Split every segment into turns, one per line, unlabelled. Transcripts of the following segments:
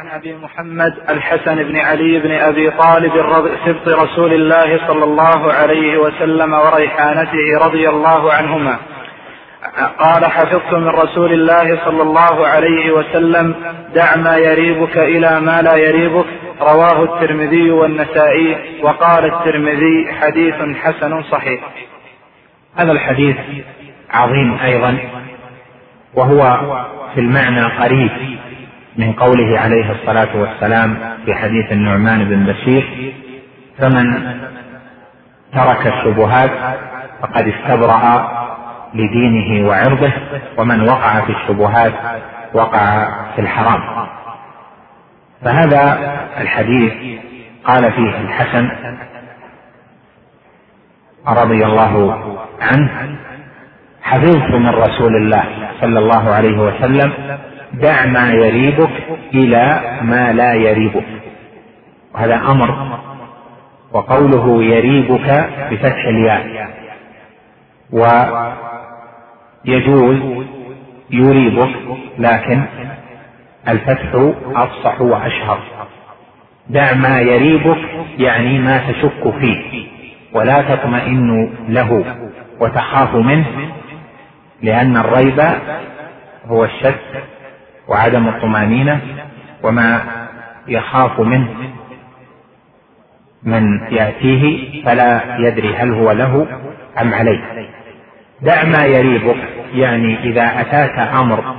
عن أبي محمد الحسن بن علي بن أبي طالب سبط رسول الله صلى الله عليه وسلم وريحانته رضي الله عنهما. قال حفظت من رسول الله صلى الله عليه وسلم دع ما يريبك إلى ما لا يريبك رواه الترمذي والنسائي وقال الترمذي حديث حسن صحيح.
هذا الحديث عظيم أيضا وهو في المعنى قريب. من قوله عليه الصلاة والسلام في حديث النعمان بن بشير فمن ترك الشبهات فقد استبرأ لدينه وعرضه ومن وقع في الشبهات وقع في الحرام. فهذا الحديث قال فيه الحسن رضي الله عنه حفظت من رسول الله صلى الله عليه وسلم دع ما يريبك إلى ما لا يريبك. وهذا أمر. وقوله يريبك بفتح الياء. ويجوز يريبك لكن الفتح أفصح وأشهر. دع ما يريبك يعني ما تشك فيه ولا تطمئن له وتخاف منه لأن الريب هو الشك وعدم الطمأنينة وما يخاف منه من يأتيه فلا يدري هل هو له أم عليه. دع ما يريبك يعني إذا أتاك أمر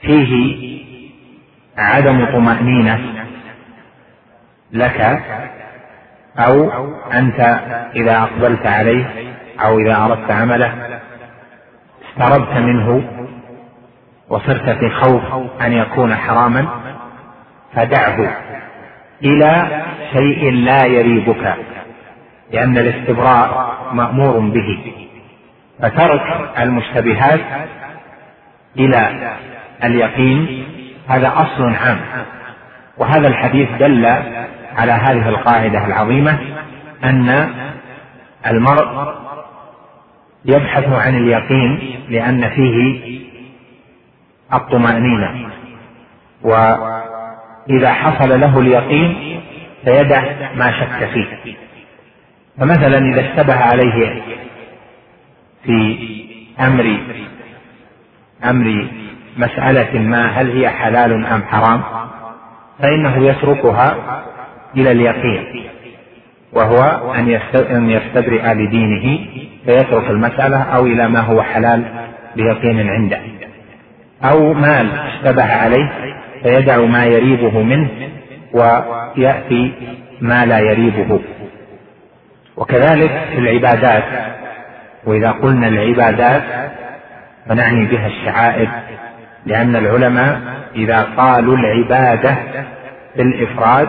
فيه عدم طمأنينة لك أو أنت إذا أقبلت عليه أو إذا أردت عمله استربت منه وصرت في خوف أن يكون حراما فدعه إلى شيء لا يريبك لأن الاستبراء مأمور به. فترك المشتبهات إلى اليقين هذا أصل عام. وهذا الحديث دل على هذه القاعدة العظيمة أن المرء يبحث عن اليقين لأن فيه الطمأنينة وإذا حصل له اليقين فيدع ما شك فيه. فمثلا إذا اشتبه عليه في أمر أمر مسألة ما هل هي حلال أم حرام فإنه يتركها إلى اليقين وهو أن يستبرئ لدينه فيترك المسألة أو إلى ما هو حلال بيقين عنده. أو مال اشتبه عليه فيدع ما يريبه منه ويأتي ما لا يريبه. وكذلك في العبادات وإذا قلنا العبادات فنعني بها الشعائر لأن العلماء إذا قالوا العبادة بالإفراد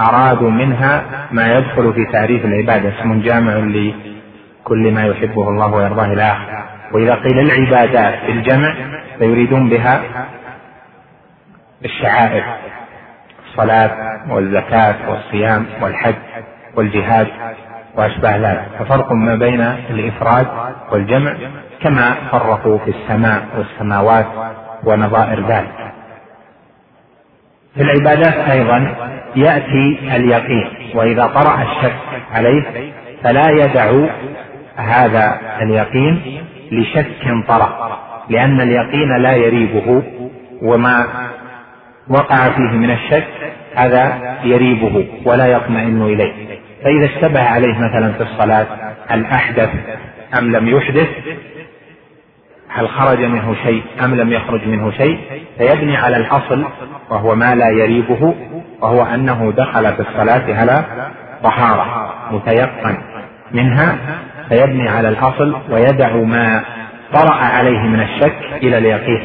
أرادوا منها ما يدخل في تعريف العبادة. اسم جامع لكل ما يحبه الله ويرضاه إلى آخره وإذا قيل العبادات بالجمع فيريدون بها الشعائر الصلاة والزكاة والصيام والحج والجهاد وأشباه ذلك. ففرق ما بين الإفراد والجمع كما فرقوا في السماء والسماوات ونظائر ذلك. في العبادات أيضا يأتي اليقين وإذا طرأ الشك عليه فلا يدع هذا اليقين لشك طرأ. لأن اليقين لا يريبه وما وقع فيه من الشك هذا يريبه ولا يطمئن إليه. فإذا اشتبه عليه مثلا في الصلاة هل أحدث أم لم يحدث؟ هل خرج منه شيء أم لم يخرج منه شيء؟ فيبني على الأصل وهو ما لا يريبه وهو أنه دخل في الصلاة على طهارة متيقن منها فيبني على الأصل ويدع ما طرأ عليه من الشك إلى اليقين.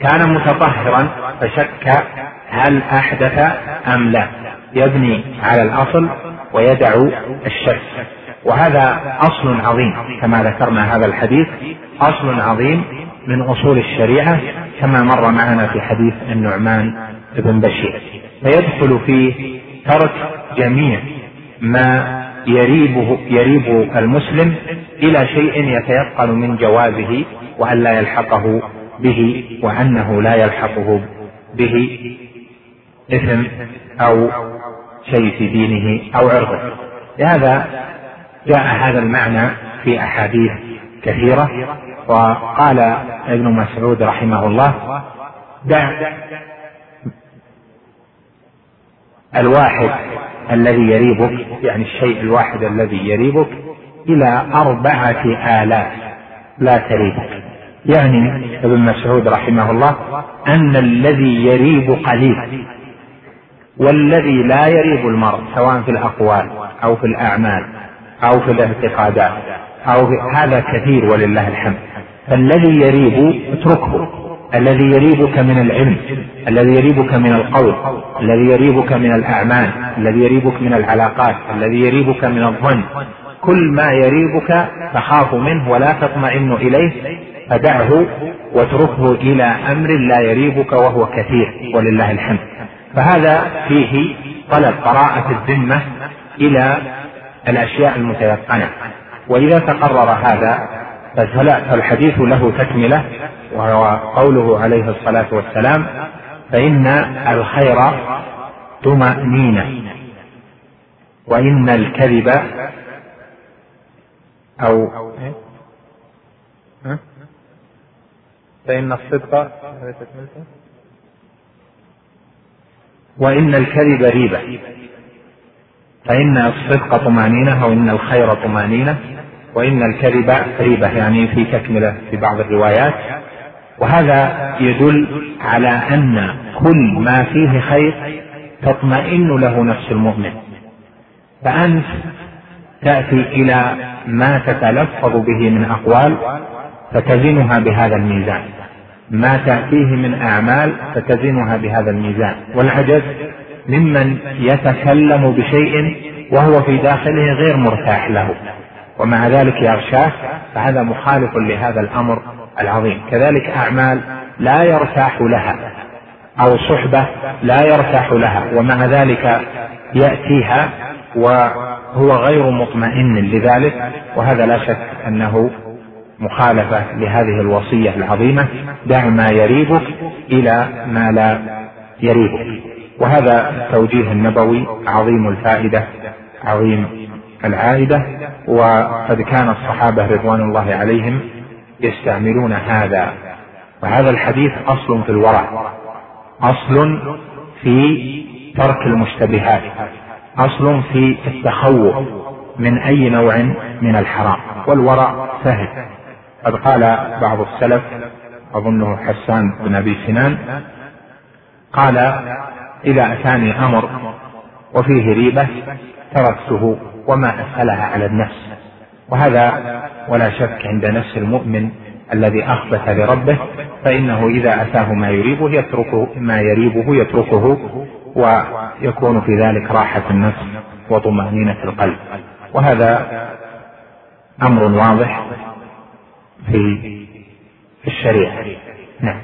كان متطهرا فشك هل أحدث أم لا. يبني على الأصل ويدع الشك. وهذا أصل عظيم كما ذكرنا هذا الحديث. أصل عظيم من أصول الشريعة كما مر معنا في حديث النعمان بن بشير. فيدخل فيه ترك جميع ما يريبه يريب المسلم إلى شيء يتيقن من جوازه وأن لا يلحقه به وأنه لا يلحقه به إثم أو شيء في دينه أو عرضه. لهذا جاء هذا المعنى في أحاديث كثيرة وقال ابن مسعود رحمه الله دع الواحد الذي يريبك يعني الشيء الواحد الذي يريبك إلى أربعة آلاف لا تريبك. يعني ابن مسعود رحمه الله أن الذي يريب قليل والذي لا يريب المرء سواء في الأقوال أو في الأعمال أو في الاعتقادات أو في هذا كثير ولله الحمد. فالذي يريب اتركه. الذي يريبك من العلم الذي يريبك من القول الذي يريبك من الأعمال الذي يريبك من العلاقات الذي يريبك من الظن. كل ما يريبك تخاف منه ولا تطمئن إليه فدعه واتركه إلى أمر لا يريبك وهو كثير ولله الحمد. فهذا فيه طلب براءة الذمة إلى الأشياء المتيقنة. وإذا تقرر هذا فالحديث له تكملة وهو قوله عليه الصلاة والسلام فإن الخير طمأنينة وإن الكذب أو فإن الصدق وإن الكذب ريبة فإن الصدق طمأنينة أو إن الخير طمأنينة وإن الكذب ريبة يعني في تكملة في بعض الروايات. وهذا يدل على أن كل ما فيه خير تطمئن له نفس المؤمن. فأنت تأتي إلى ما تتلفظ به من أقوال فتزنها بهذا الميزان. ما تأتيه من أعمال فتزنها بهذا الميزان. والعجب ممن يتكلم بشيء وهو في داخله غير مرتاح له. ومع ذلك يغشاه فهذا مخالف لهذا الأمر العظيم. كذلك أعمال لا يرتاح لها أو صحبة لا يرتاح لها ومع ذلك يأتيها وهو غير مطمئن لذلك وهذا لا شك أنه مخالفة لهذه الوصية العظيمة دع ما يريبك إلى ما لا يريبك. وهذا التوجيه النبوي عظيم الفائدة عظيم العائدة وقد كان الصحابة رضوان الله عليهم يستعملون هذا. وهذا الحديث أصل في الورع. أصل في ترك المشتبهات. أصل في التخوف من أي نوع من الحرام. والورع سهل. قد قال بعض السلف أظنه حسان بن أبي سنان قال إذا أتاني أمر وفيه ريبة تركته وما أسألها على النفس. وهذا ولا شك عند نفس المؤمن الذي أخبث لربه فإنه إذا أتاه ما يريبه يتركه ما يريبه يتركه ويكون في ذلك راحة النفس وطمأنينة القلب. وهذا أمر واضح في الشريعة. نعم.